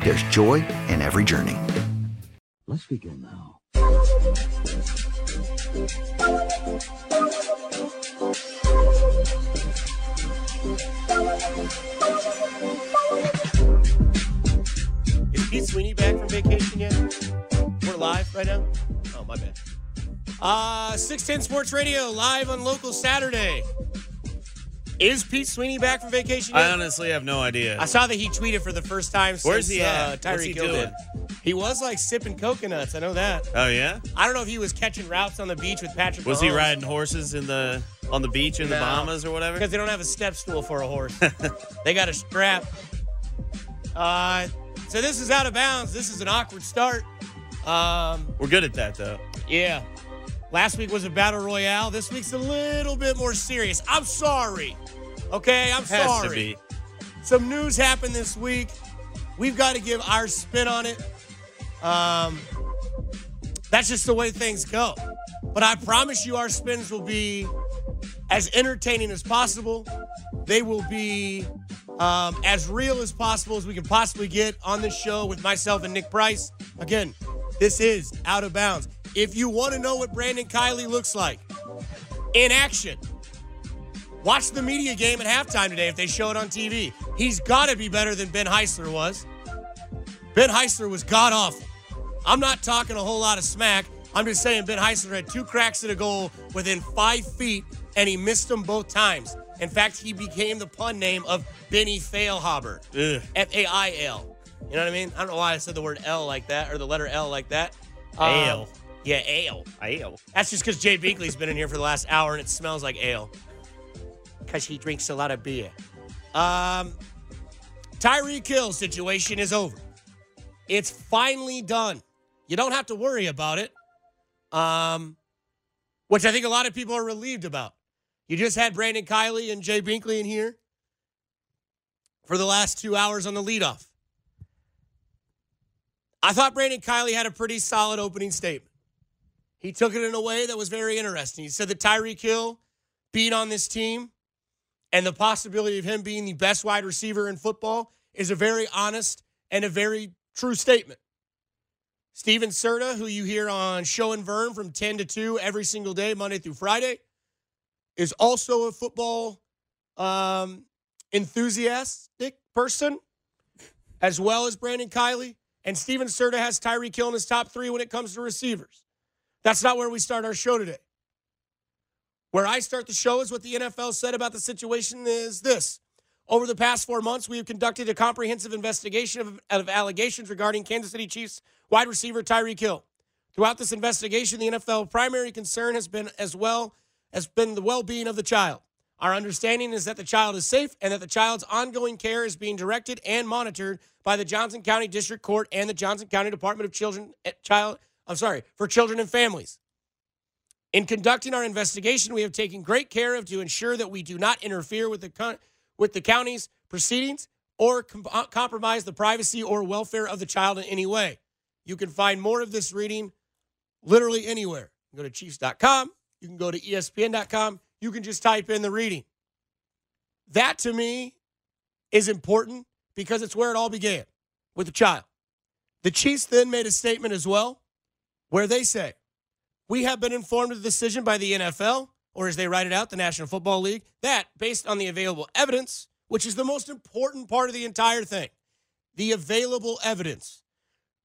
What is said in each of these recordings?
there's joy in every journey. Let's begin now. Is Pete Sweeney back from vacation yet? We're live right now? Oh, my bad. Uh, 610 Sports Radio, live on local Saturday. Is Pete Sweeney back from vacation yet? I honestly have no idea. I saw that he tweeted for the first time Where's since he at? uh, Tyreek he Hill doing? did. He was like sipping coconuts. I know that. Oh yeah? I don't know if he was catching routes on the beach with Patrick. Was he riding horses in the on the beach in the Bahamas or whatever? Because they don't have a step stool for a horse. they got a strap. Uh, so this is out of bounds. This is an awkward start. Um, We're good at that though. yeah. Last week was a battle royale. This week's a little bit more serious. I'm sorry. Okay, I'm Has sorry. Some news happened this week. We've got to give our spin on it. Um, that's just the way things go. But I promise you, our spins will be as entertaining as possible. They will be um, as real as possible as we can possibly get on this show with myself and Nick Price. Again, this is out of bounds. If you want to know what Brandon Kiley looks like in action, Watch the media game at halftime today if they show it on TV. He's got to be better than Ben Heisler was. Ben Heisler was god awful. I'm not talking a whole lot of smack. I'm just saying Ben Heisler had two cracks at a goal within five feet, and he missed them both times. In fact, he became the pun name of Benny Failhaber. F A I L. You know what I mean? I don't know why I said the word L like that or the letter L like that. Ale. Um, yeah, ale. Ale. That's just because Jay Binkley's been in here for the last hour and it smells like ale. Because he drinks a lot of beer. Um, Tyreek Hill situation is over. It's finally done. You don't have to worry about it. Um, which I think a lot of people are relieved about. You just had Brandon Kiley and Jay Binkley in here for the last two hours on the leadoff. I thought Brandon Kiley had a pretty solid opening statement. He took it in a way that was very interesting. He said that Tyreek Hill being on this team and the possibility of him being the best wide receiver in football is a very honest and a very true statement. Steven Serta, who you hear on Show and Vern from 10 to 2 every single day, Monday through Friday, is also a football um, enthusiastic person, as well as Brandon Kiley. And Steven Serta has Tyreek Hill in his top three when it comes to receivers. That's not where we start our show today. Where I start the show is what the NFL said about the situation is this. Over the past four months, we have conducted a comprehensive investigation of, of allegations regarding Kansas City Chiefs wide receiver Tyreek Hill. Throughout this investigation, the NFL primary concern has been as well has been the well-being of the child. Our understanding is that the child is safe and that the child's ongoing care is being directed and monitored by the Johnson County District Court and the Johnson County Department of Children eh, Child I'm sorry, for children and families. In conducting our investigation, we have taken great care of to ensure that we do not interfere with the with the county's proceedings or com- uh, compromise the privacy or welfare of the child in any way. You can find more of this reading literally anywhere. Go to chiefs.com, you can go to espn.com, you can just type in the reading. That to me is important because it's where it all began with the child. The Chiefs then made a statement as well where they say, We have been informed of the decision by the NFL, or as they write it out, the National Football League, that based on the available evidence, which is the most important part of the entire thing, the available evidence,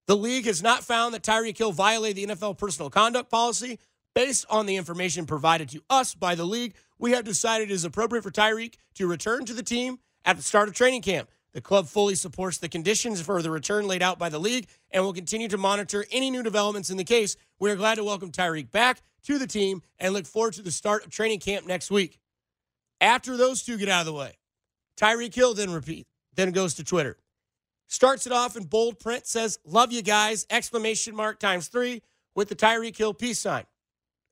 The league has not found that Tyreek Hill violated the NFL personal conduct policy. Based on the information provided to us by the league, we have decided it is appropriate for Tyreek to return to the team at the start of training camp. The club fully supports the conditions for the return laid out by the league and will continue to monitor any new developments in the case. We are glad to welcome Tyreek back to the team and look forward to the start of training camp next week. After those two get out of the way, Tyreek Hill then repeat, then goes to Twitter. Starts it off in bold print, says, Love you guys, exclamation mark times three with the Tyreek Hill peace sign.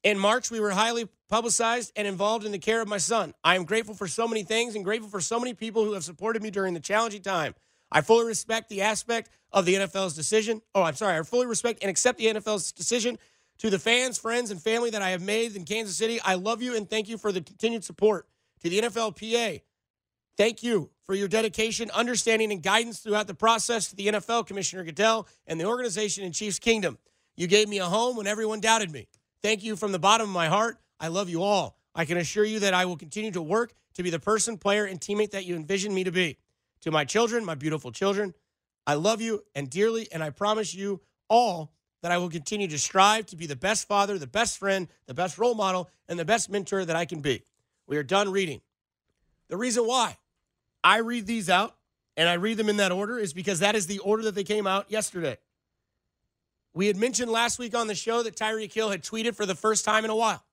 In March, we were highly publicized and involved in the care of my son. I am grateful for so many things and grateful for so many people who have supported me during the challenging time. I fully respect the aspect of the NFL's decision. Oh, I'm sorry. I fully respect and accept the NFL's decision. To the fans, friends, and family that I have made in Kansas City, I love you and thank you for the continued support. To the NFLPA, thank you for your dedication, understanding, and guidance throughout the process. To the NFL, Commissioner Goodell, and the organization in Chiefs Kingdom, you gave me a home when everyone doubted me. Thank you from the bottom of my heart. I love you all. I can assure you that I will continue to work to be the person, player, and teammate that you envision me to be. To my children, my beautiful children, I love you and dearly, and I promise you all that I will continue to strive to be the best father, the best friend, the best role model, and the best mentor that I can be. We are done reading. The reason why I read these out and I read them in that order is because that is the order that they came out yesterday. We had mentioned last week on the show that Tyreek Hill had tweeted for the first time in a while.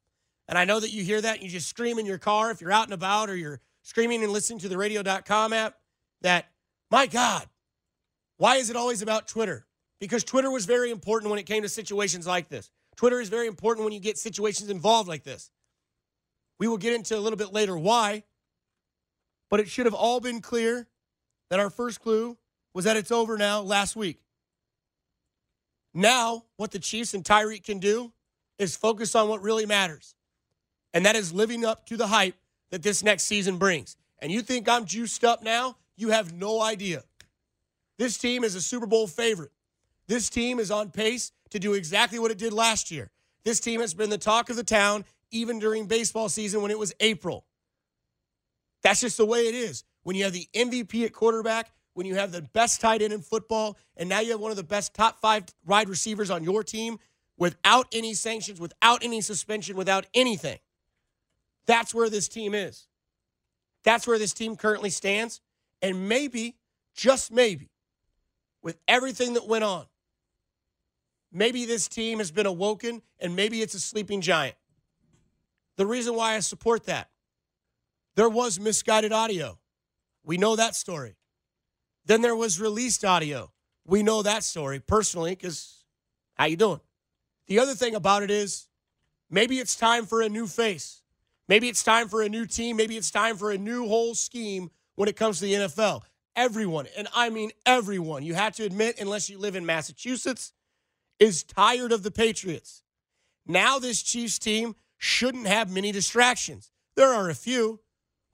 And I know that you hear that and you just scream in your car if you're out and about or you're screaming and listening to the radio.com app that, my God, why is it always about Twitter? Because Twitter was very important when it came to situations like this. Twitter is very important when you get situations involved like this. We will get into a little bit later why, but it should have all been clear that our first clue was that it's over now last week. Now, what the Chiefs and Tyreek can do is focus on what really matters, and that is living up to the hype that this next season brings. And you think I'm juiced up now? You have no idea. This team is a Super Bowl favorite. This team is on pace to do exactly what it did last year. This team has been the talk of the town even during baseball season when it was April. That's just the way it is. When you have the MVP at quarterback, when you have the best tight end in football, and now you have one of the best top five wide receivers on your team without any sanctions, without any suspension, without anything. That's where this team is. That's where this team currently stands. And maybe, just maybe, with everything that went on, maybe this team has been awoken and maybe it's a sleeping giant. The reason why I support that, there was misguided audio. We know that story. Then there was released audio. We know that story personally because how you doing? The other thing about it is maybe it's time for a new face. Maybe it's time for a new team. Maybe it's time for a new whole scheme when it comes to the NFL. Everyone, and I mean everyone, you have to admit, unless you live in Massachusetts, is tired of the Patriots. Now, this Chiefs team shouldn't have many distractions. There are a few.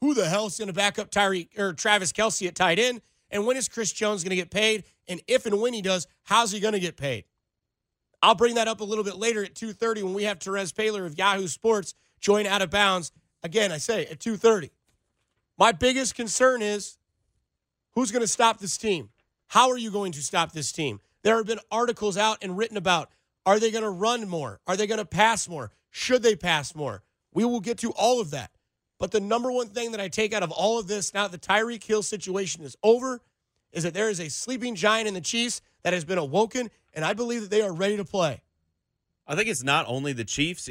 Who the hell is going to back up Tyree or Travis Kelce at tight end? And when is Chris Jones going to get paid? And if and when he does, how's he going to get paid? I'll bring that up a little bit later at 2:30 when we have Terez Paylor of Yahoo Sports join out of bounds. Again, I say at 2:30. My biggest concern is who's going to stop this team? How are you going to stop this team? There have been articles out and written about are they going to run more? Are they going to pass more? Should they pass more? We will get to all of that. But the number one thing that I take out of all of this now that the Tyreek Hill situation is over is that there is a sleeping giant in the Chiefs that has been awoken, and I believe that they are ready to play. I think it's not only the Chiefs.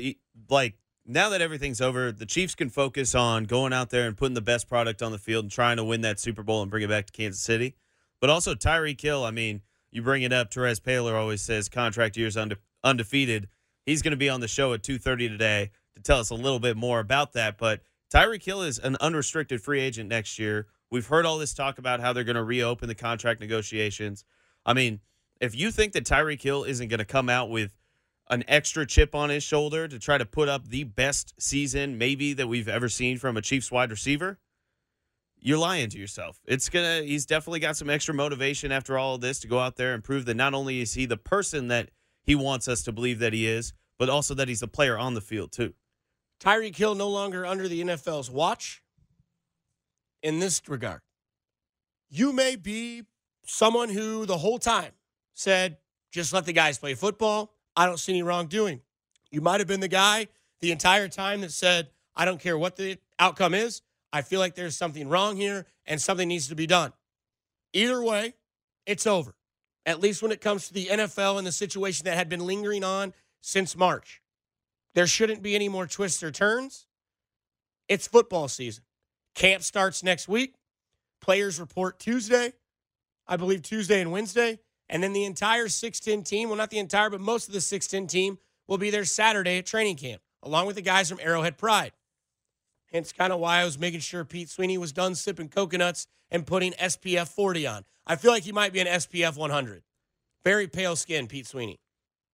Like now that everything's over, the Chiefs can focus on going out there and putting the best product on the field and trying to win that Super Bowl and bring it back to Kansas City. But also Tyreek Hill, I mean, you bring it up. Terez Paylor always says contract years unde- undefeated. He's going to be on the show at 2:30 today to tell us a little bit more about that. But Tyreek Hill is an unrestricted free agent next year. We've heard all this talk about how they're going to reopen the contract negotiations. I mean, if you think that Tyreek Hill isn't going to come out with an extra chip on his shoulder to try to put up the best season maybe that we've ever seen from a Chiefs wide receiver, you're lying to yourself. It's gonna he's definitely got some extra motivation after all of this to go out there and prove that not only is he the person that he wants us to believe that he is, but also that he's a player on the field too. Tyreek Hill no longer under the NFL's watch in this regard. You may be someone who the whole time said Just let the guys play football. I don't see any wrongdoing. You might have been the guy the entire time that said, I don't care what the outcome is. I feel like there's something wrong here and something needs to be done. Either way, it's over. At least when it comes to the NFL and the situation that had been lingering on since March. There shouldn't be any more twists or turns. It's football season. Camp starts next week. Players report Tuesday, I believe Tuesday and Wednesday. And then the entire 6'10 team, well, not the entire, but most of the 6'10 team will be there Saturday at training camp, along with the guys from Arrowhead Pride. Hence, kind of why I was making sure Pete Sweeney was done sipping coconuts and putting SPF 40 on. I feel like he might be an SPF 100. Very pale skin, Pete Sweeney.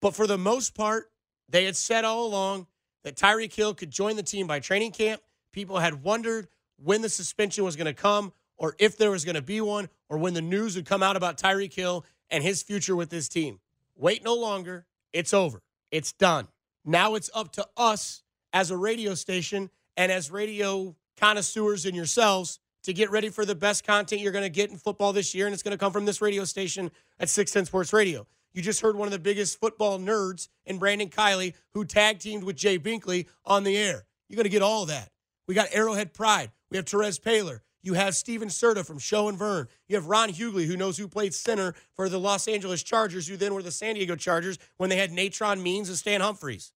But for the most part, they had said all along that Tyreek Hill could join the team by training camp. People had wondered when the suspension was going to come, or if there was going to be one, or when the news would come out about Tyreek Hill and his future with this team. Wait no longer. It's over. It's done. Now it's up to us as a radio station and as radio connoisseurs in yourselves to get ready for the best content you're going to get in football this year. And it's going to come from this radio station at 610 Sports Radio. You just heard one of the biggest football nerds in Brandon Kiley who tag teamed with Jay Binkley on the air. You're going to get all that. We got Arrowhead Pride. We have Terez Paylor. You have Steven Serta from Show and Vern. You have Ron Hughley, who knows who played center for the Los Angeles Chargers, who then were the San Diego Chargers when they had Natron Means and Stan Humphries.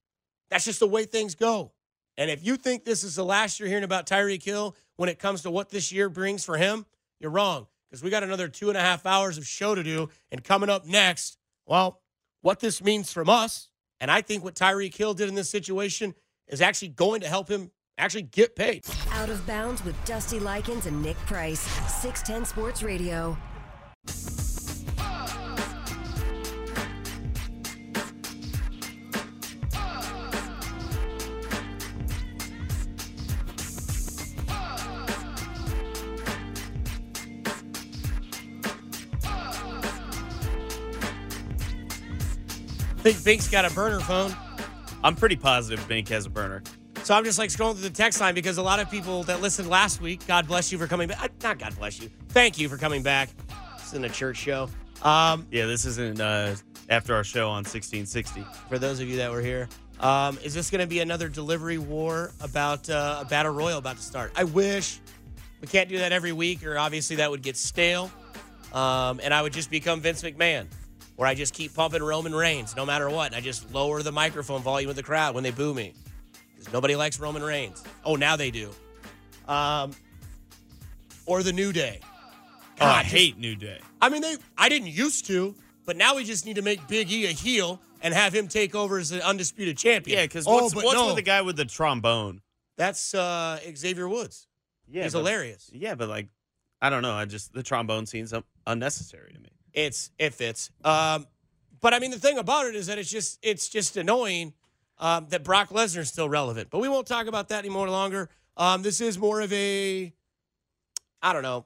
That's just the way things go. And if you think this is the last you're hearing about Tyreek Hill when it comes to what this year brings for him, you're wrong. Because we got another two and a half hours of show to do. And coming up next, well, what this means from us, and I think what Tyreek Hill did in this situation is actually going to help him actually get paid. Out of bounds with Dusty Likens and Nick Price. 610 Sports Radio. I think Bink's got a burner phone. I'm pretty positive Bink has a burner. So I'm just like scrolling through the text line because a lot of people that listened last week, God bless you for coming back. Not God bless you. Thank you for coming back. This isn't a church show. Um, Yeah, this isn't uh, after our show on 1660. for those of you that were here, um, is this going to be another delivery war about uh, a battle royal about to start? I wish we can't do that every week, or obviously that would get stale, um, and I would just become Vince McMahon, where I just keep pumping Roman Reigns no matter what, and I just lower the microphone volume of the crowd when they boo me because nobody likes Roman Reigns. Oh, now they do. Um, or the New Day. Oh, I just- hate New Day. I mean, they. I didn't used to, but now we just need to make Big E a heel and have him take over as the undisputed champion. Yeah, because oh, what's, but what's no, with the guy with the trombone? That's uh, Xavier Woods. Yeah, He's but- hilarious. Yeah, but like, I don't know. I just the trombone seems un- unnecessary to me. It's it fits. Um, but I mean, the thing about it is that it's just it's just annoying um, that Brock Lesnar is still relevant. But we won't talk about that anymore longer. Um, this is more of a, I don't know.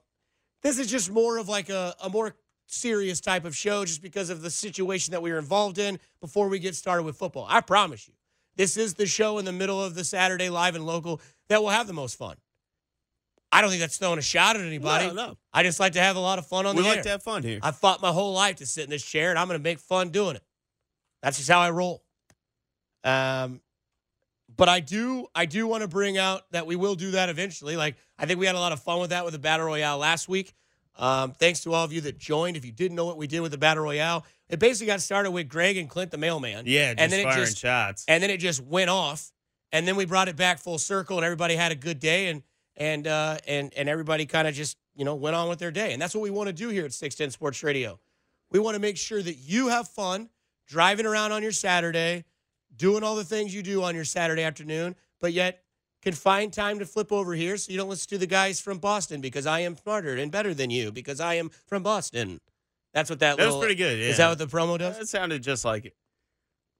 This is just more of like a, a more serious type of show, just because of the situation that we were involved in before we get started with football. I promise you, this is the show in the middle of the Saturday live and local that will have the most fun. I don't think that's throwing a shot at anybody. No, no. I just like to have a lot of fun on We the like air. to have fun here. I fought my whole life to sit in this chair, and I'm going to make fun doing it. That's just how I roll. Um, but I do, I do want to bring out that we will do that eventually. Like I think we had a lot of fun with that with the battle royale last week. Um, thanks to all of you that joined. If you didn't know what we did with the battle royale, it basically got started with Greg and Clint, the mailman. yeah, just and then firing it just shots. and then it just went off and then we brought it back full circle and everybody had a good day and and uh and and everybody kind of just you know went on with their day and that's what we want to do here at 610 sports radio we want to make sure that you have fun driving around on your saturday doing all the things you do on your saturday afternoon but yet can find time to flip over here so you don't listen to the guys from boston because i am smarter and better than you because i am from boston that's what that, That was pretty good, is that what the promo does That sounded just like it.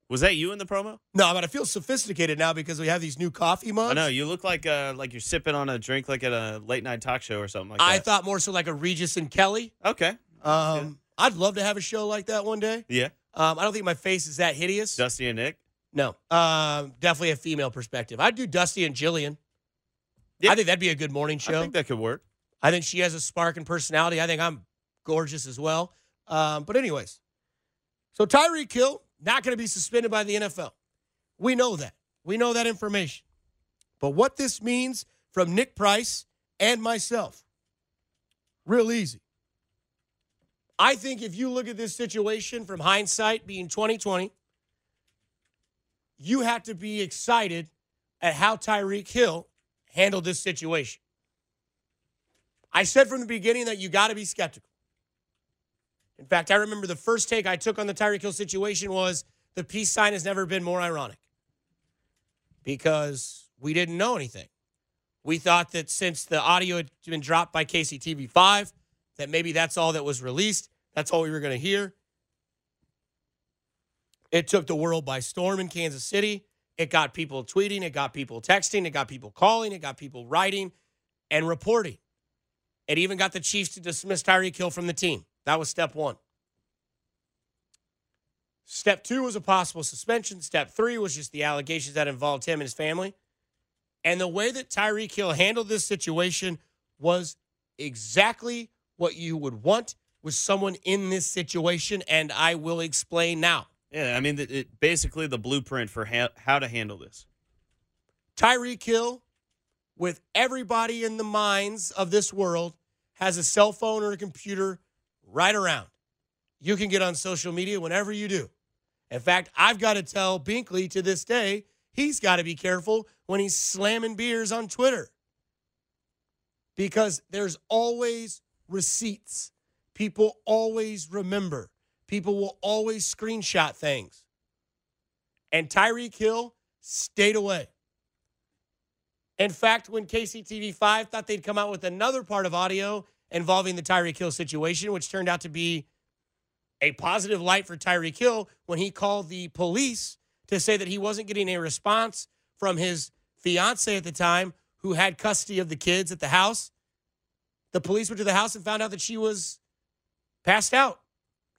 Was that you in the promo? no but i feel sophisticated now because we have these new coffee mugs I know you look like uh like you're sipping on a drink like at a late night talk show or something like I that. I thought more so like a Regis and Kelly. okay. Um, I'd love to have a show like that one day. Yeah. Um, I don't think my face is that hideous. Dusty and Nick. No, um, definitely a female perspective. I'd do Dusty and Jillian. Yeah. I think that'd be a good morning show. I think that could work. I think she has a spark and personality. I think I'm gorgeous as well. Um, but anyways, So Tyreek Hill, not going to be suspended by the NFL. We know that. We know that information. But what this means from Nick Price and myself, real easy. I think if you look at this situation from hindsight being 2020, you have to be excited at how Tyreek Hill handled this situation. I said from the beginning that you got to be skeptical. In fact, I remember the first take I took on the Tyreek Hill situation was the peace sign has never been more ironic because we didn't know anything. We thought that since the audio had been dropped by KCTV5, that maybe that's all that was released. That's all we were going to hear. It took the world by storm in Kansas City. It got people tweeting, it got people texting, it got people calling, it got people writing and reporting. It even got the Chiefs to dismiss Tyreek Hill from the team. That was step one. Step two was a possible suspension. Step three was just the allegations that involved him and his family. And the way that Tyreek Hill handled this situation was exactly what you would want with someone in this situation. And I will explain now. Yeah, I mean, it, basically the blueprint for ha- how to handle this. Tyreek Hill, with everybody in the minds of this world, has a cell phone or a computer right around. You can get on social media whenever you do. In fact, I've got to tell Binkley to this day, he's got to be careful when he's slamming beers on Twitter because there's always receipts. People always remember. People will always screenshot things. And Tyreek Hill stayed away. In fact, when KCTV5 thought they'd come out with another part of audio involving the Tyreek Hill situation, which turned out to be a positive light for Tyreek Hill when he called the police to say that he wasn't getting a response from his fiance at the time who had custody of the kids at the house. The police went to the house and found out that she was passed out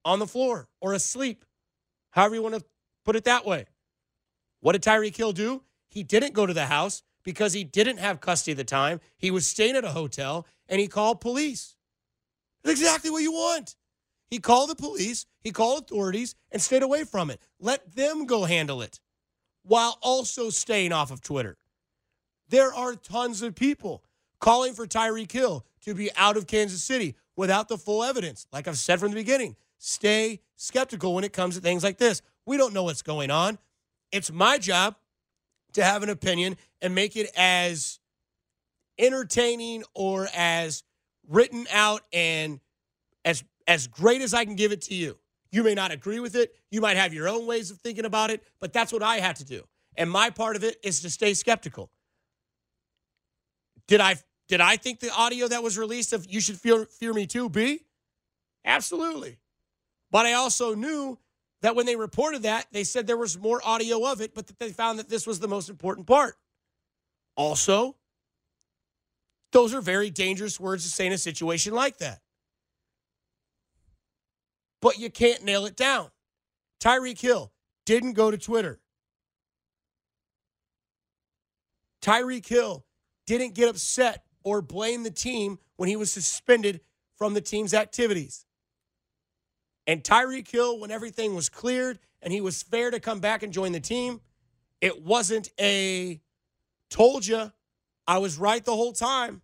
on the floor or asleep, however you want to put it that way. What did Tyreek Hill do? He didn't go to the house because he didn't have custody at the time. He was staying at a hotel and he called police. That's exactly what you want. He called the police, he called authorities, and stayed away from it. Let them go handle it while also staying off of Twitter. There are tons of people calling for Tyreek Hill to be out of Kansas City without the full evidence. Like I've said from the beginning, stay skeptical when it comes to things like this. We don't know what's going on. It's my job to have an opinion and make it as entertaining or as written out and as as great as I can give it to you. You may not agree with it. You might have your own ways of thinking about it, but that's what I have to do. And my part of it is to stay skeptical. Did I did I think the audio that was released of you should fear fear me too be? Absolutely. But I also knew that when they reported that, they said there was more audio of it, but that they found that this was the most important part. Also, those are very dangerous words to say in a situation like that. But you can't nail it down. Tyreek Hill didn't go to Twitter. Tyreek Hill didn't get upset or blame the team when he was suspended from the team's activities. And Tyreek Hill, when everything was cleared and he was fair to come back and join the team, it wasn't a told you I was right the whole time.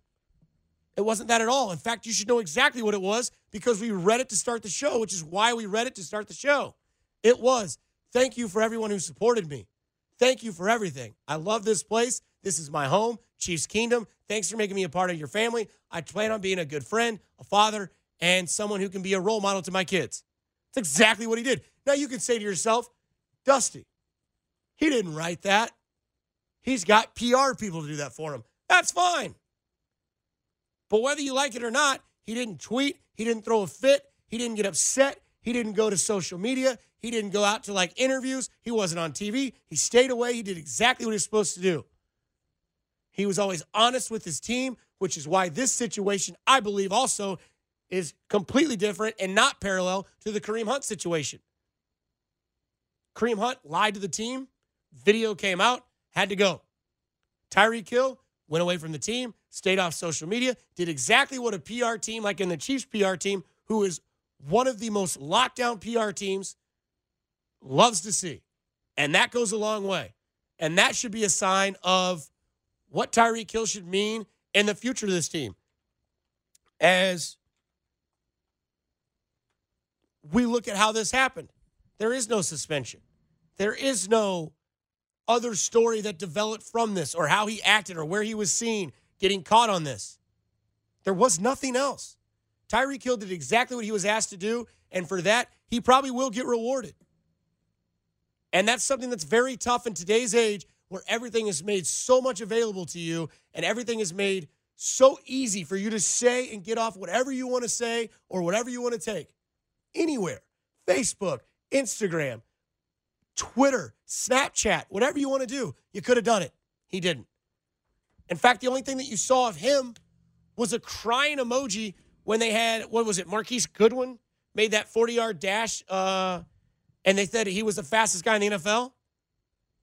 It wasn't that at all. In fact, you should know exactly what it was because we read it to start the show, which is why we read it to start the show. It was thank you for everyone who supported me. Thank you for everything. I love this place. This is my home, Chiefs Kingdom. Thanks for making me a part of your family. I plan on being a good friend, a father, and someone who can be a role model to my kids. That's exactly what he did. Now you can say to yourself, Dusty, he didn't write that. He's got PR people to do that for him. That's fine. But whether you like it or not, he didn't tweet, he didn't throw a fit, he didn't get upset, he didn't go to social media, he didn't go out to like interviews, he wasn't on TV. He stayed away, he did exactly what he was supposed to do. He was always honest with his team, which is why this situation, I believe, also is completely different and not parallel to the Kareem Hunt situation. Kareem Hunt lied to the team, video came out, had to go. Tyreek Hill went away from the team, stayed off social media, did exactly what a PR team, like in the Chiefs PR team, who is one of the most lockdown PR teams loves to see. And that goes a long way. And that should be a sign of what Tyreek Hill should mean in the future of this team. As we look at how this happened, there is no suspension. There is no other story that developed from this or how he acted or where he was seen getting caught on this. There was nothing else. Tyreek Hill did exactly what he was asked to do, and for that, he probably will get rewarded. And that's something that's very tough in today's age where everything is made so much available to you and everything is made so easy for you to say and get off whatever you want to say or whatever you want to take anywhere Facebook, Instagram, Twitter, Snapchat, whatever you want to do. You could have done it. He didn't. In fact, the only thing that you saw of him was a crying emoji when they had, what was it, Marquise Goodwin made that 40 yard dash, uh, and they said he was the fastest guy in the NFL.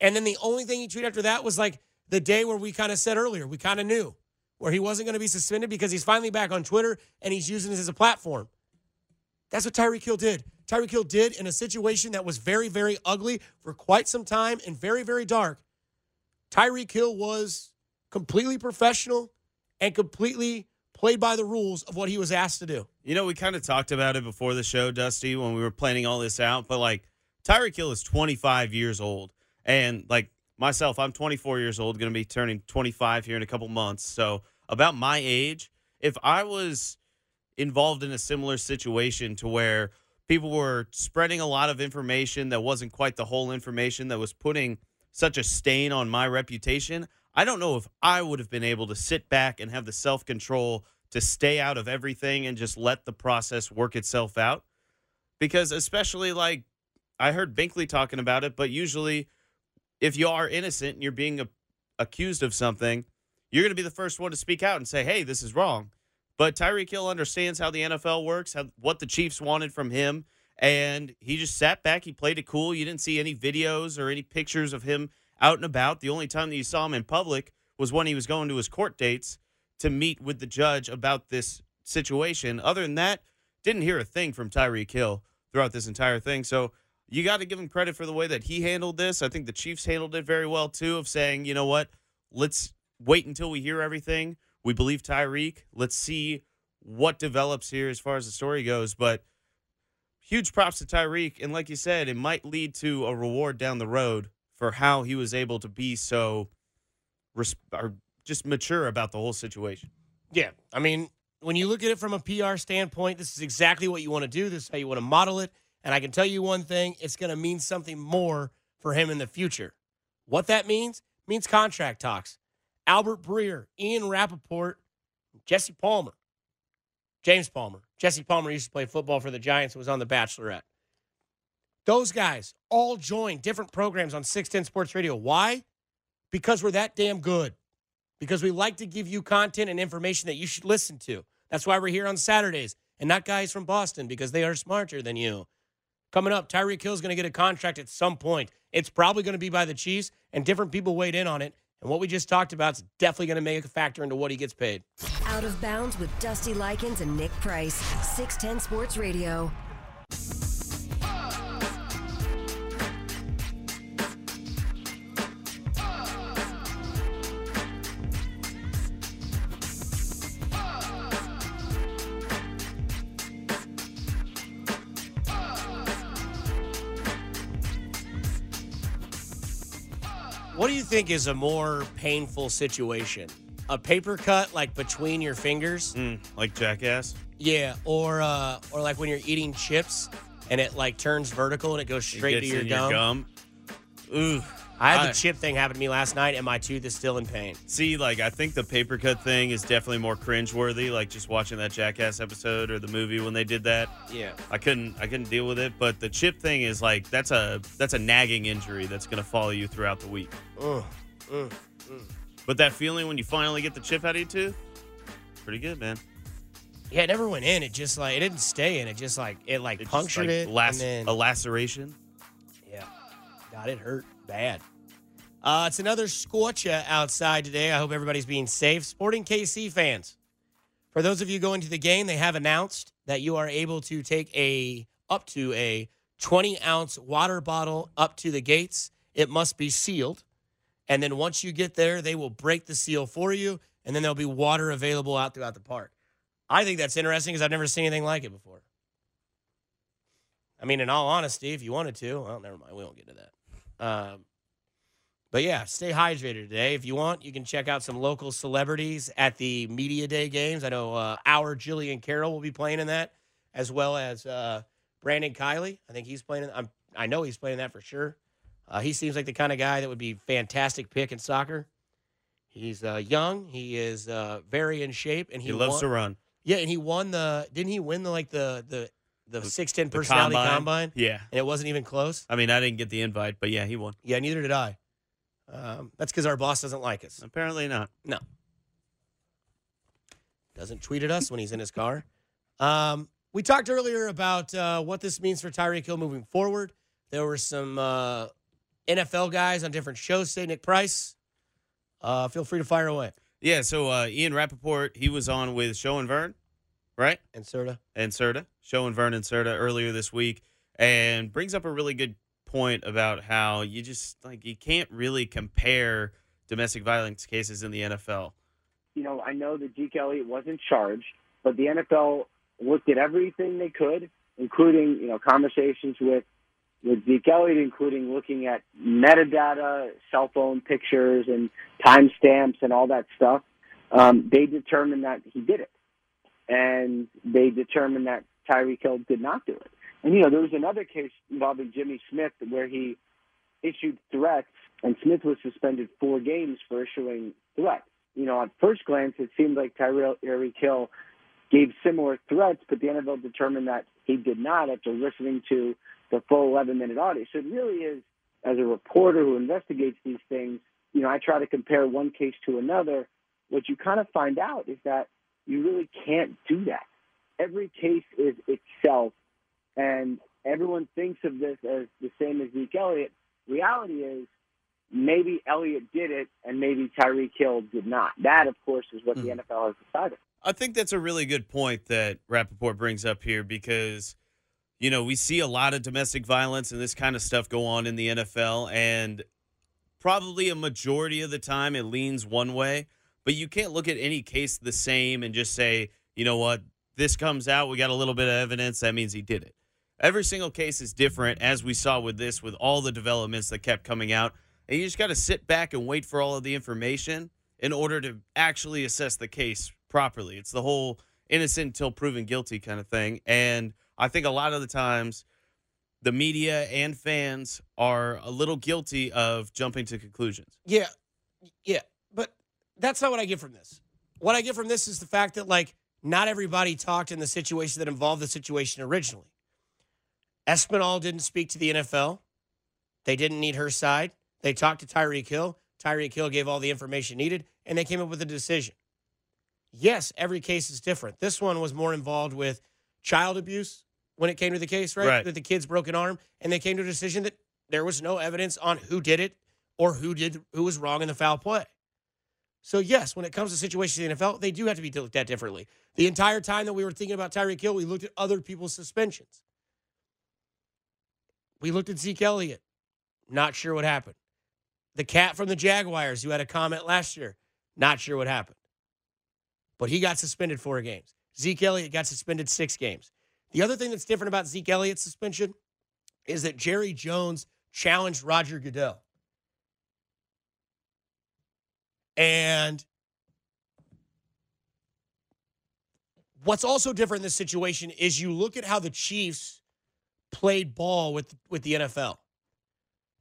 And then the only thing he tweeted after that was like the day where we kind of said earlier, we kind of knew where he wasn't going to be suspended because he's finally back on Twitter and he's using this as a platform. That's what Tyreek Hill did. Tyreek Hill did in a situation that was very, very ugly for quite some time and very, very dark. Tyreek Hill was completely professional and completely played by the rules of what he was asked to do. You know, we kind of talked about it before the show, Dusty, when we were planning all this out, but like Tyreek Hill is 25 years old. And like myself, I'm 24 years old, going to be turning 25 here in a couple months. So, about my age, if I was involved in a similar situation to where people were spreading a lot of information that wasn't quite the whole information that was putting such a stain on my reputation, I don't know if I would have been able to sit back and have the self control to stay out of everything and just let the process work itself out. Because, especially like I heard Binkley talking about it, but usually if you are innocent and you're being a, accused of something, you're going to be the first one to speak out and say, hey, this is wrong. But Tyreek Hill understands how the NFL works, how, what the Chiefs wanted from him. And he just sat back. He played it cool. You didn't see any videos or any pictures of him out and about. The only time that you saw him in public was when he was going to his court dates to meet with the judge about this situation. Other than that, didn't hear a thing from Tyreek Hill throughout this entire thing. So you got to give him credit for the way that he handled this. I think the Chiefs handled it very well too, of saying, you know what, let's wait until we hear everything. We believe Tyreek. Let's see what develops here as far as the story goes. But huge props to Tyreek. And like you said, it might lead to a reward down the road for how he was able to be so res- or just mature about the whole situation. Yeah. I mean, when you look at it from a PR standpoint, this is exactly what you want to do. This is how you want to model it. And I can tell you one thing it's going to mean something more for him in the future. What that means means contract talks. Albert Breer, Ian Rapoport, Jesse Palmer, James Palmer. Jesse Palmer used to play football for the Giants and was on The Bachelorette. Those guys all joined different programs on 610 Sports Radio. Why? Because we're that damn good. Because we like to give you content and information that you should listen to. That's why we're here on Saturdays and not guys from Boston because they are smarter than you. Coming up, Tyreek is going to get a contract at some point. It's probably going to be by the Chiefs, and different people weighed in on it. And what we just talked about is definitely going to make a factor into what he gets paid. Out of bounds with Dusty Likens and Nick Price. 610 Sports Radio. What do you think is a more painful situation? A paper cut like between your fingers? Mm, like Jackass. Yeah, or uh or like when you're eating chips and it like turns vertical and it goes It straight to your gum. gum. Ooh. I had the chip thing happen to me last night and my tooth is still in pain. See, like I think the paper cut thing is definitely more cringeworthy. Like just watching that Jackass episode or the movie when they did that. Yeah. I couldn't I couldn't deal with it. But the chip thing is like that's a that's a nagging injury that's gonna follow you throughout the week. Ugh. Ugh. But that feeling when you finally get the chip out of your tooth, pretty good, man. Yeah, it never went in. It just like it didn't stay in. It just like it like It just, punctured like, it. lac- and then, a laceration. Yeah. God, it hurt bad. Uh, it's another scorcher outside today. I hope everybody's being safe. Sporting KC fans, for those of you going to the game, they have announced that you are able to take a up to a 20 ounce water bottle up to the gates. It must be sealed. And then once you get there, they will break the seal for you, and then there'll be water available out throughout the park. I think that's interesting because I've never seen anything like it before. I mean, in all honesty, if you wanted to, well, never mind. We won't get to that. Um, but yeah, stay hydrated today. If you want, you can check out some local celebrities at the Media Day games. I know uh, our Jillian Carroll will be playing in that, as well as uh, Brandon Kiley. I think he's playing. I'm, I know he's playing that for sure. Uh, he seems like the kind of guy that would be fantastic pick in soccer. He's uh, young. He is uh, very in shape, and he, He loves won- to run. Yeah, and he won the. Didn't he win the like the the the six ten personality combine. Yeah. And it wasn't even close. I mean, I didn't get the invite, but yeah, he won. Yeah, neither did I. Um, that's because our boss doesn't like us. Apparently not. No. Doesn't tweet at us when he's in his car. Um, we talked earlier about uh, what this means for Tyreek Hill moving forward. There were some uh, NFL guys on different shows say Nick Price. Uh, feel free to fire away. Yeah, so uh, Ian Rapoport, he was on with Show and Vern, right? And Serta. and Serta, Show and Vern and Serta earlier this week, and brings up a really good point about how you just like you can't really compare domestic violence cases in the NFL. you know, I know that Zeke Elliott wasn't charged, but the NFL looked at everything they could, including you know conversations with with Zeke Elliott, including looking at metadata, cell phone pictures, and timestamps and all that stuff. Um, they determined that he did it, and they determined that Tyreek Hill did not do it. And you know, there was another case involving Jimmy Smith where he issued threats, and Smith was suspended four games for issuing threats you know, at first glance, it seemed like Tyreek Hill gave similar threats, but the NFL determined that he did not after listening to the full 11 minute audio. So it really is, as a reporter who investigates these things, you know, I try to compare one case to another. What you kind of find out is that you really can't do that. Every case is itself, and everyone thinks of this as the same as Zeke Elliott. Reality is, maybe Elliott did it and maybe Tyreek Hill did not. That, of course, is what the mm-hmm. NFL has decided. I think that's a really good point that Rapoport brings up here because, you know, we see a lot of domestic violence and this kind of stuff go on in the NFL, and probably a majority of the time it leans one way, but you can't look at any case the same and just say, you know what, this comes out, we got a little bit of evidence, that means he did it. Every single case is different, as we saw with this, with all the developments that kept coming out. And you just got to sit back and wait for all of the information in order to actually assess the case properly. It's the whole innocent until proven guilty kind of thing. And I think a lot of the times the media and fans are a little guilty of jumping to conclusions. Yeah, yeah, but that's not what I get from this. What I get from this is the fact that like not everybody talked in the situation that involved the situation originally. Espinal didn't speak to the NFL. They didn't need her side. They talked to Tyreek Hill. Tyreek Hill gave all the information needed, and they came up with a decision. Yes, every case is different. This one was more involved with child abuse when it came to the case, right? Right. With the kid's broken arm, and they came to a decision that there was no evidence on who did it or who did who was wrong in the foul play. So yes, when it comes to situations in the NFL, they do have to be looked at differently. The entire time that we were thinking about Tyreek Hill, we looked at other people's suspensions. We looked at Zeke Elliott. Not sure what happened. The cat from the Jaguars, who had a comment last year, not sure what happened. But he got suspended four games. Zeke Elliott got suspended six games. The other thing that's different about Zeke Elliott's suspension is that Jerry Jones challenged Roger Goodell. And what's also different in this situation is you look at how the Chiefs played ball with, with the NFL.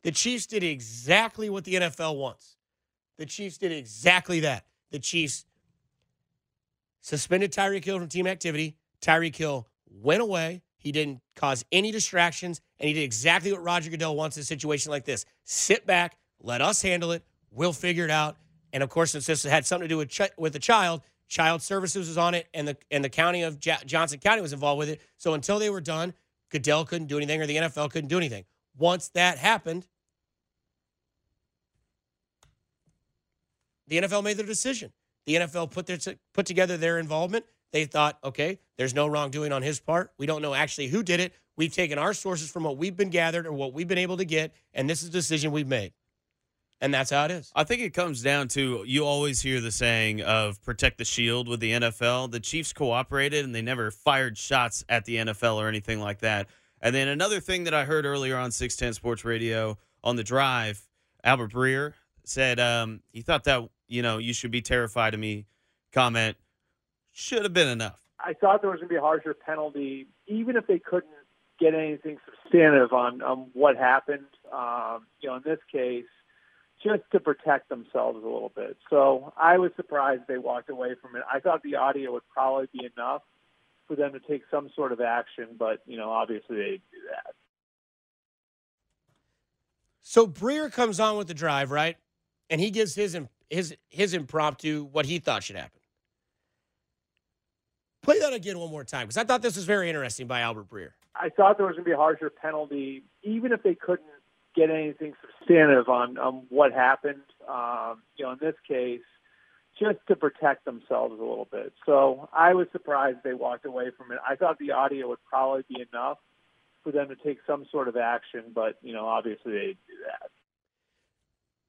The Chiefs did exactly what the NFL wants. The Chiefs did exactly that. The Chiefs suspended Tyreek Hill from team activity. Tyreek Hill went away. He didn't cause any distractions, and he did exactly what Roger Goodell wants in a situation like this. Sit back, let us handle it. We'll figure it out. And of course, since this had something to do with ch- with the child, Child Services was on it, and the and the county of Ja- Johnson County was involved with it. So until they were done, Goodell couldn't do anything, or the NFL couldn't do anything. Once that happened, the NFL made their decision. The NFL put their put together their involvement. They thought, okay, there's no wrongdoing on his part. We don't know actually who did it. We've taken our sources from what we've been gathered or what we've been able to get, and this is a decision we've made. And that's how it is. I think it comes down to you always hear the saying of protect the shield with the NFL. The Chiefs cooperated and they never fired shots at the NFL or anything like that. And then another thing that I heard earlier on 610 Sports Radio on the drive, Albert Breer said um, he thought that, you know, you should be terrified of me comment should have been enough. I thought there was going to be a harsher penalty, even if they couldn't get anything substantive on, on what happened. Um, you know, in this case, just to protect themselves a little bit. So I was surprised they walked away from it. I thought the audio would probably be enough for them to take some sort of action, but you know, obviously they didn't do that. So Breer comes on with the drive, right? And he gives his his his impromptu what he thought should happen. Play that again one more time because I thought this was very interesting by Albert Breer. I thought there was going to be a harsher penalty, even if they couldn't get anything substantive on, on what happened. Um, you know, in this case, just to protect themselves a little bit. So I was surprised they walked away from it. I thought the audio would probably be enough for them to take some sort of action, but you know, obviously they didn't do that.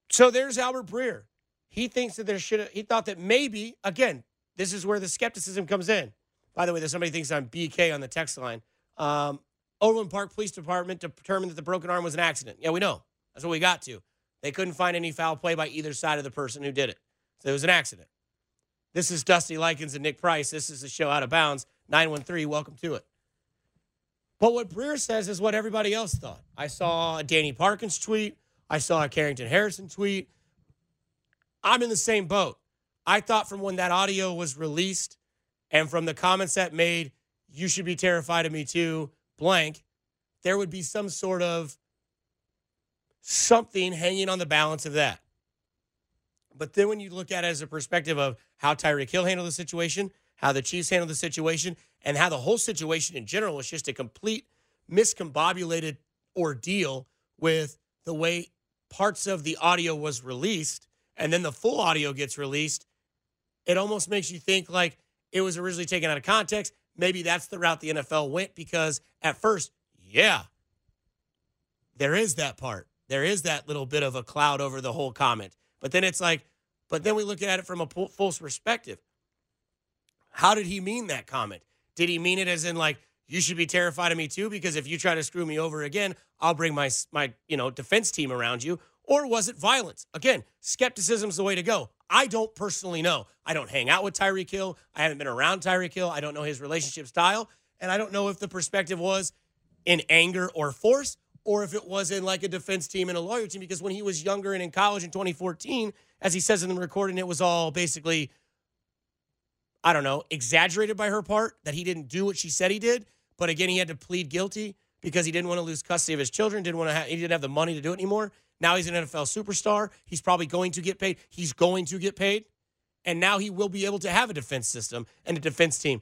So there's Albert Breer. He thinks that there should. He thought that maybe again, this is where the skepticism comes in. By the way, there's somebody thinks I'm BK on the text line. Um, Overland Park Police Department determined that the broken arm was an accident. Yeah, we know. That's what we got to. They couldn't find any foul play by either side of the person who did it. So it was an accident. This is Dusty Likens and Nick Price. This is the show Out of Bounds 913. Welcome to it. But what Breer says is what everybody else thought. I saw a Danny Parkins tweet. I saw a Carrington Harrison tweet. I'm in the same boat. I thought from when that audio was released and from the comments that made, you should be terrified of me too, blank, there would be some sort of something hanging on the balance of that. But then when you look at it as a perspective of how Tyreek Hill handled the situation, how the Chiefs handled the situation, and how the whole situation in general was just a complete miscombobulated ordeal with the way parts of the audio was released and then the full audio gets released, it almost makes you think like it was originally taken out of context. Maybe that's the route the NFL went because at first, yeah, there is that part. There is that little bit of a cloud over the whole comment. But then it's like, but then we look at it from a false perspective. How did he mean that comment? Did he mean it as in like you should be terrified of me too because if you try to screw me over again, I'll bring my my you know defense team around you? Or was it violence? Again, skepticism's the way to go. I don't personally know. I don't hang out with Tyreek Hill. I haven't been around Tyreek Hill. I don't know his relationship style, and I don't know if the perspective was in anger or force or if it was in like a defense team and a lawyer team because when he was younger and in college in 2014, as he says in the recording, it was all basically I don't know, exaggerated by her part that he didn't do what she said he did. But again, he had to plead guilty because he didn't want to lose custody of his children, didn't want to have, he didn't have the money to do it anymore. Now he's an NFL superstar. He's probably going to get paid. He's going to get paid. And now he will be able to have a defense system and a defense team.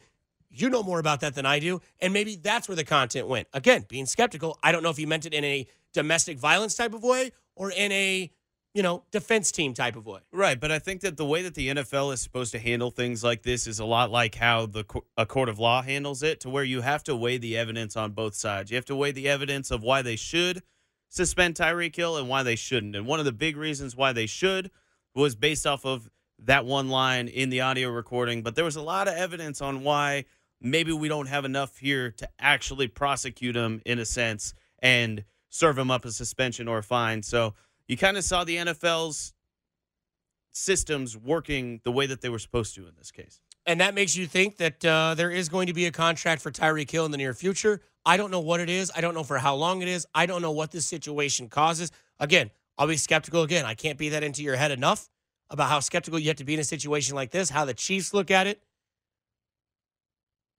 You know more about that than I do. And maybe that's where the content went. Again, being skeptical, I don't know if he meant it in a domestic violence type of way or in a you know, defense team type of way. Right, but I think that the way that the NFL is supposed to handle things like this is a lot like how the a court of law handles it, to where you have to weigh the evidence on both sides. You have to weigh the evidence of why they should suspend Tyreek Hill and why they shouldn't. And one of the big reasons why they should was based off of that one line in the audio recording, but there was a lot of evidence on why maybe we don't have enough here to actually prosecute him in a sense and serve him up a suspension or a fine. So you kind of saw the NFL's systems working the way that they were supposed to in this case. And that makes you think that uh, there is going to be a contract for Tyreek Hill in the near future. I don't know what it is. I don't know for how long it is. I don't know what this situation causes. Again, I'll be skeptical again. I can't beat that into your head enough about how skeptical you have to be in a situation like this, how the Chiefs look at it.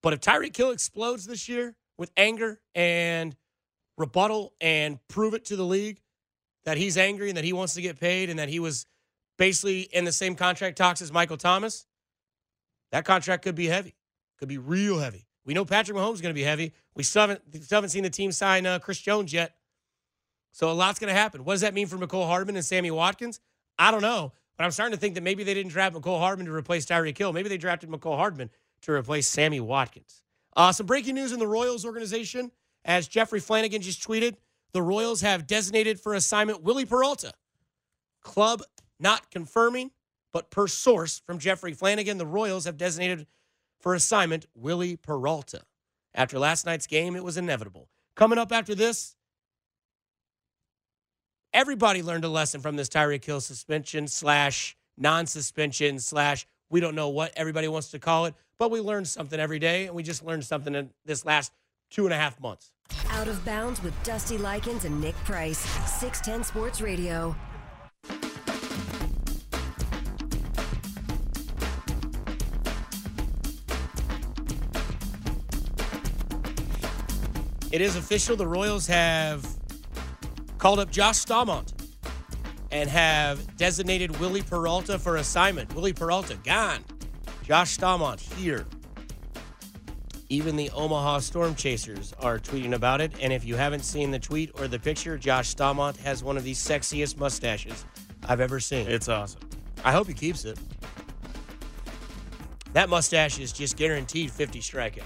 But if Tyreek Hill explodes this year with anger and rebuttal and prove it to the league, that he's angry and that he wants to get paid and that he was basically in the same contract talks as Michael Thomas, that contract could be heavy, could be real heavy. We know Patrick Mahomes is going to be heavy. We still haven't, still haven't seen the team sign uh, Chris Jones yet. So a lot's going to happen. What does that mean for Mecole Hardman and Sammy Watkins? I don't know. But I'm starting to think that maybe they didn't draft Mecole Hardman to replace Tyreek Hill. Maybe they drafted Mecole Hardman to replace Sammy Watkins. Uh, some breaking news in the Royals organization as Jeffrey Flanagan just tweeted, the Royals have designated for assignment Wily Peralta. Club not confirming, but per source from Jeffrey Flanagan, the Royals have designated for assignment Wily Peralta. After last night's game, it was inevitable. Coming up after this, everybody learned a lesson from this Tyreek Hill suspension slash non-suspension slash we don't know what everybody wants to call it, but we learn something every day, and we just learned something in this last two and a half months. Out of bounds with Dusty Likens and Nick Price. 610 Sports Radio. It is official. The Royals have called up Josh Staumont and have designated Wily Peralta for assignment. Wily Peralta gone. Josh Staumont here. Even the Omaha Storm Chasers are tweeting about it. And if you haven't seen the tweet or the picture, Josh Staumont has one of the sexiest mustaches I've ever seen. It's awesome. I hope he keeps it. That mustache is just guaranteed 50 strikeouts.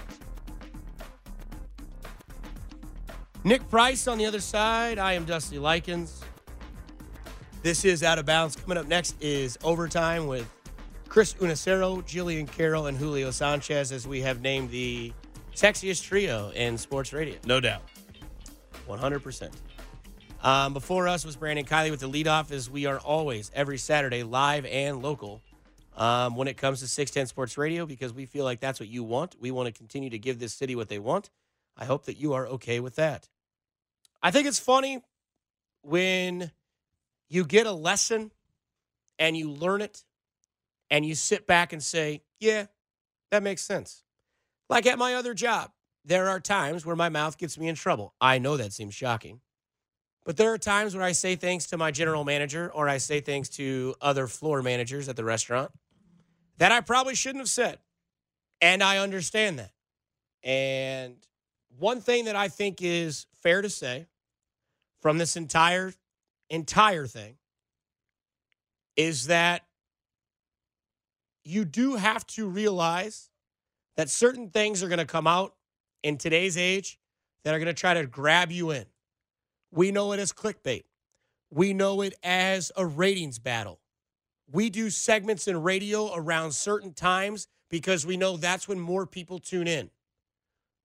Nick Price on the other side. I am Dusty Likens. This is Out of Bounds. Coming up next is Overtime with Chris Unicero, Jillian Carroll, and Julio Sanchez as we have named the sexiest trio in sports radio. No doubt. 100%. Um, before us was Brandon Kiley with the leadoff, as we are always, every Saturday, live and local um, when it comes to 610 Sports Radio because we feel like that's what you want. We want to continue to give this city what they want. I hope that you are okay with that. I think it's funny when you get a lesson and you learn it and you sit back and say, yeah, that makes sense. Like at my other job, there are times where my mouth gets me in trouble. I know that seems shocking. But there are times where I say things to my general manager or I say things to other floor managers at the restaurant that I probably shouldn't have said. And I understand that. And one thing that I think is fair to say from this entire entire thing is that you do have to realize that certain things are going to come out in today's age that are going to try to grab you in. We know it as clickbait. We know it as a ratings battle. We do segments in radio around certain times because we know that's when more people tune in.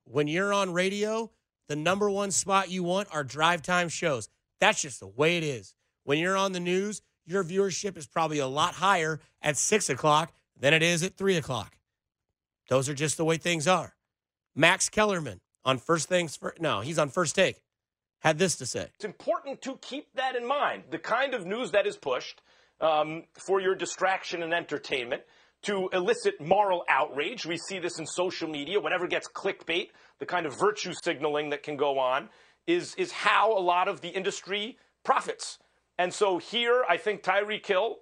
When you're on radio, the number one spot you want are drive time shows. That's just the way it is. When you're on the news, your viewership is probably a lot higher at six o'clock than it is at three o'clock. Those are just the way things are. Max Kellerman on First Things First. No, he's on First Take. Had this to say. It's important to keep that in mind. The kind of news that is pushed um, for your distraction and entertainment to elicit moral outrage. We see this in social media. Whatever gets clickbait, the kind of virtue signaling that can go on is, is how a lot of the industry profits. And so here, I think Tyreek Hill,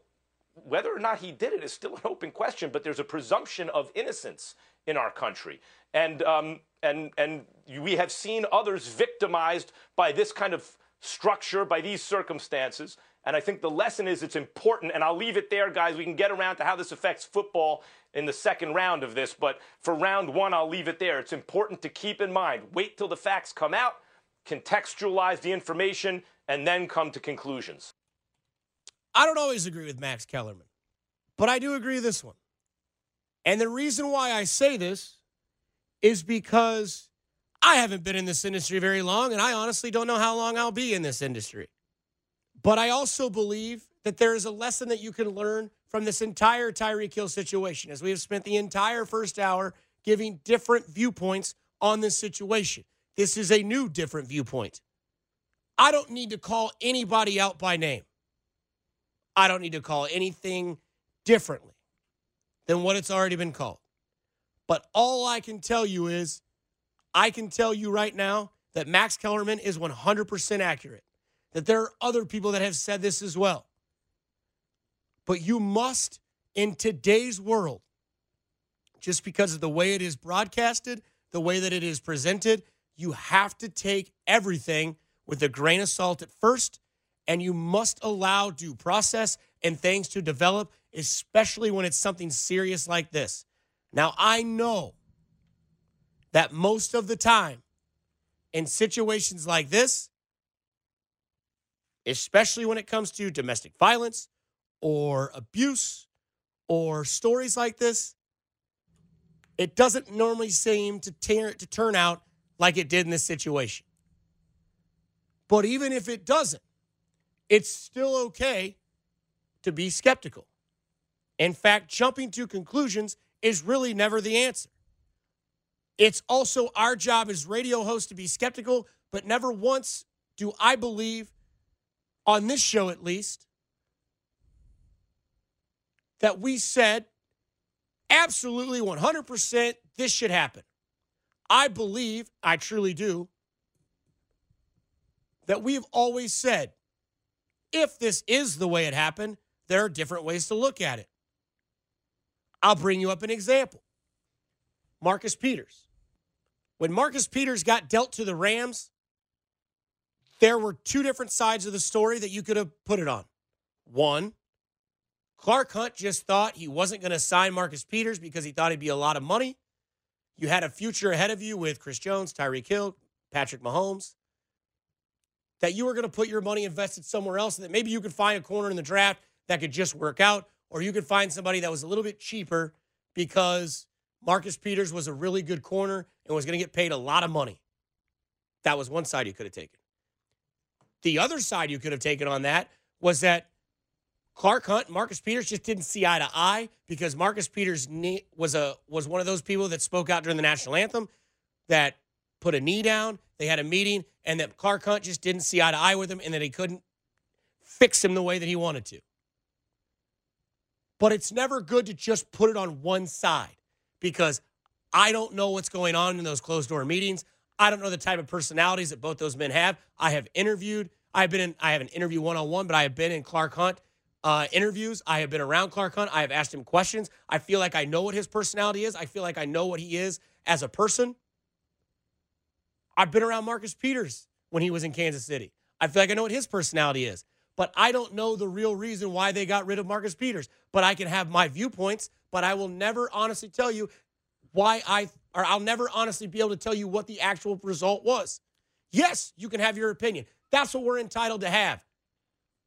whether or not he did it is still an open question, but there's a presumption of innocence in our country. And, um, and, and we have seen others victimized by this kind of structure, by these circumstances. And I think the lesson is it's important, and I'll leave it there, guys. We can get around to how this affects football in the second round of this, but for round one, I'll leave it there. It's important to keep in mind wait till the facts come out, contextualize the information, and then come to conclusions. I don't always agree with Max Kellerman, but I do agree with this one. And the reason why I say this is because I haven't been in this industry very long, and I honestly don't know how long I'll be in this industry. But I also believe that there is a lesson that you can learn from this entire Tyreek Hill situation, as we have spent the entire first hour giving different viewpoints on this situation. This is a new, different viewpoint. I don't need to call anybody out by name. I don't need to call anything differently than what it's already been called. But all I can tell you is I can tell you right now that Max Kellerman is 100% accurate that there are other people that have said this as well. But you must, in today's world, just because of the way it is broadcasted, the way that it is presented, you have to take everything with a grain of salt at first, and you must allow due process and things to develop, especially when it's something serious like this. Now, I know that most of the time, in situations like this, especially when it comes to domestic violence or abuse or stories like this, it doesn't normally seem to, tear, to turn out like it did in this situation. But even if it doesn't, it's still okay to be skeptical. In fact, jumping to conclusions is really never the answer. It's also our job as radio hosts to be skeptical, but never once do I believe, on this show at least, that we said absolutely 100% this should happen. I believe, I truly do, that we've always said if this is the way it happened, there are different ways to look at it. I'll bring you up an example Marcus Peters. When Marcus Peters got dealt to the Rams, there were two different sides of the story that you could have put it on. One, Clark Hunt just thought he wasn't going to sign Marcus Peters because he thought he'd be a lot of money. You had a future ahead of you with Chris Jones, Tyreek Hill, Patrick Mahomes, that you were going to put your money invested somewhere else, and that maybe you could find a corner in the draft that could just work out, or you could find somebody that was a little bit cheaper because Marcus Peters was a really good corner and was going to get paid a lot of money. That was one side you could have taken. The other side you could have taken on that was that Clark Hunt Marcus Peters just didn't see eye to eye because Marcus Peters was a was one of those people that spoke out during the national anthem that put a knee down. They had a meeting, and that Clark Hunt just didn't see eye to eye with him, and that he couldn't fix him the way that he wanted to. But it's never good to just put it on one side because I don't know what's going on in those closed door meetings. I don't know the type of personalities that both those men have. I have interviewed. I've been in. I have an interview one on one, but I have been in Clark Hunt uh, interviews. I have been around Clark Hunt. I have asked him questions. I feel like I know what his personality is. I feel like I know what he is as a person. I've been around Marcus Peters when he was in Kansas City. I feel like I know what his personality is. But I don't know the real reason why they got rid of Marcus Peters. But I can have my viewpoints, but I will never honestly tell you why I, or I'll never honestly be able to tell you what the actual result was. Yes, you can have your opinion. That's what we're entitled to have.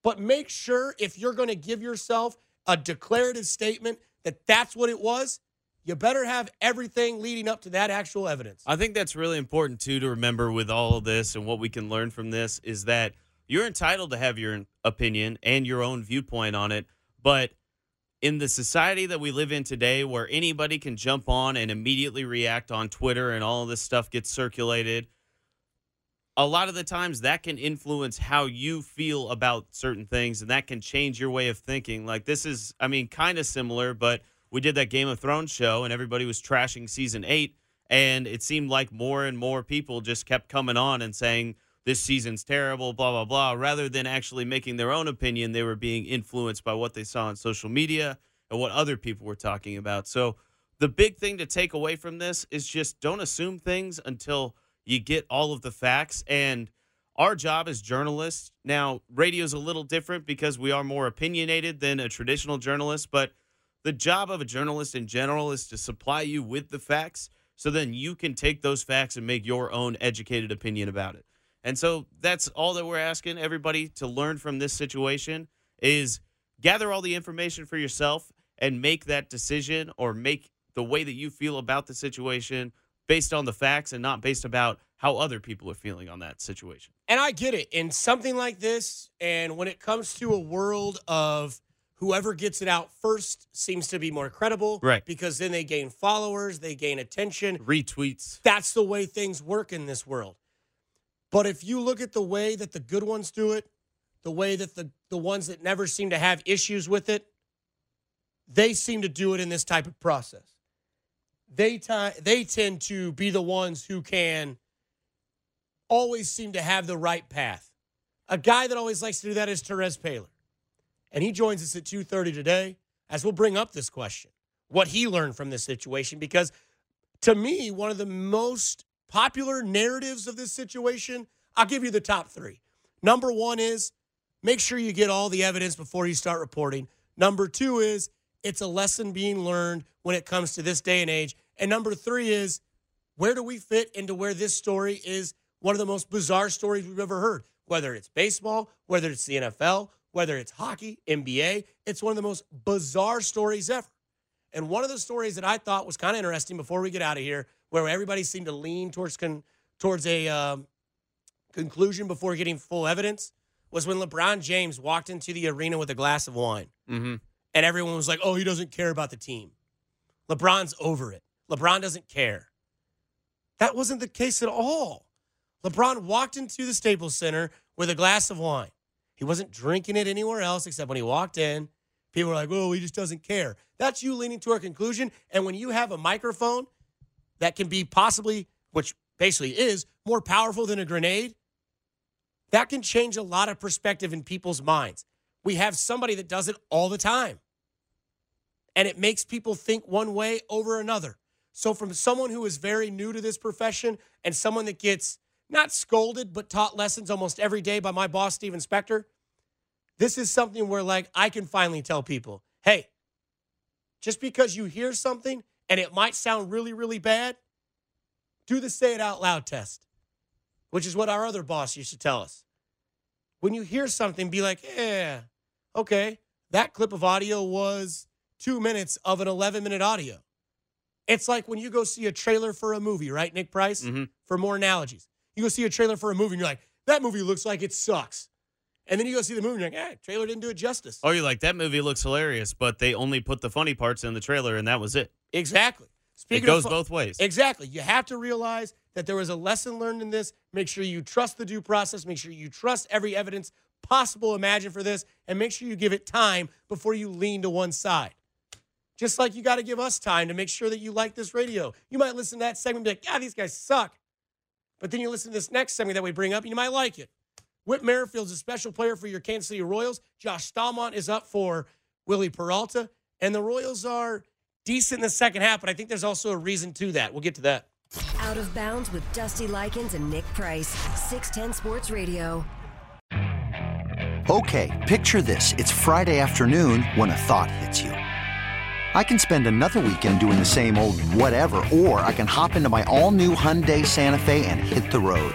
But make sure if you're going to give yourself a declarative statement that that's what it was, you better have everything leading up to that actual evidence. I think that's really important too to remember with all of this and what we can learn from this is that you're entitled to have your opinion and your own viewpoint on it, but in the society that we live in today where anybody can jump on and immediately react on Twitter and all of this stuff gets circulated, a lot of the times that can influence how you feel about certain things and that can change your way of thinking. Like this is I mean kind of similar, but we did that Game of Thrones show and everybody was trashing season eight. And it seemed like more and more people just kept coming on and saying, this season's terrible, blah, blah, blah. Rather than actually making their own opinion, they were being influenced by what they saw on social media and what other people were talking about. So the big thing to take away from this is just don't assume things until you get all of the facts. And our job as journalists now, radio is a little different because we are more opinionated than a traditional journalist, but the job of a journalist in general is to supply you with the facts so then you can take those facts and make your own educated opinion about it. And so that's all that we're asking everybody to learn from this situation is gather all the information for yourself and make that decision or make the way that you feel about the situation based on the facts and not based about how other people are feeling on that situation. And I get it. In something like this, and when it comes to a world of whoever gets it out first seems to be more credible. Right. Because then they gain followers, they gain attention, retweets. That's the way things work in this world. But if you look at the way that the good ones do it, the way that the, the ones that never seem to have issues with it, they seem to do it in this type of process. They, t- they tend to be the ones who can always seem to have the right path. A guy that always likes to do that is Terez Paylor and he joins us at 2:30 today as we'll bring up this question. What he learned from this situation because to me, one of the most popular narratives of this situation, I'll give you the top 3. Number 1 is make sure you get all the evidence before you start reporting. Number 2 is it's a lesson being learned when it comes to this day and age. And number 3 is where do we fit into where this story is one of the most bizarre stories we've ever heard. Whether it's baseball, whether it's the NFL, whether it's hockey, NBA, it's one of the most bizarre stories ever. And one of the stories that I thought was kind of interesting before we get out of here, where everybody seemed to lean towards con- towards a um, conclusion before getting full evidence, was when LeBron James walked into the arena with a glass of wine, Mm-hmm. and everyone was like, "Oh, he doesn't care about the team. LeBron's over it. LeBron doesn't care." That wasn't the case at all. LeBron walked into the Staples Center with a glass of wine. He wasn't drinking it anywhere else except when he walked in. People were like, oh, he just doesn't care. That's you leaning to a conclusion. And when you have a microphone that can be possibly, which basically is, more powerful than a grenade, that can change a lot of perspective in people's minds. We have somebody that does it all the time. And it makes people think one way over another. So, from someone who is very new to this profession and someone that gets not scolded, but taught lessons almost every day by my boss, Steven Spector, this is something where, like, I can finally tell people hey, just because you hear something and it might sound really, really bad, do the say it out loud test, which is what our other boss used to tell us. When you hear something, be like, yeah, okay, that clip of audio was two minutes of an 11 minute audio. It's like when you go see a trailer for a movie, right, Nick Price? Mhm. For more analogies, you go see a trailer for a movie and you're like, that movie looks like it sucks. And then you go see the movie and you're like, eh, trailer didn't do it justice. Oh, you're like that movie looks hilarious, but they only put the funny parts in the trailer, and that was it. Exactly. it of goes fu- both ways. Exactly. You have to realize that there was a lesson learned in this. Make sure you trust the due process. Make sure you trust every evidence possible imagine for this, and make sure you give it time before you lean to one side. Just like you got to give us time to make sure that you like this radio. You might listen to that segment and be like, yeah, these guys suck. But then you listen to this next segment that we bring up and you might like it. Whit Merrifield's a special player for your Kansas City Royals. Josh Staumont is up for Wily Peralta. And the Royals are decent in the second half, but I think there's also a reason to that. We'll get to that. Out of bounds with Dusty Likens and Nick Price. 610 Sports Radio. Okay, picture this. It's Friday afternoon when a thought hits you. I can spend another weekend doing the same old whatever, or I can hop into my all new Hyundai Santa Fe and hit the road.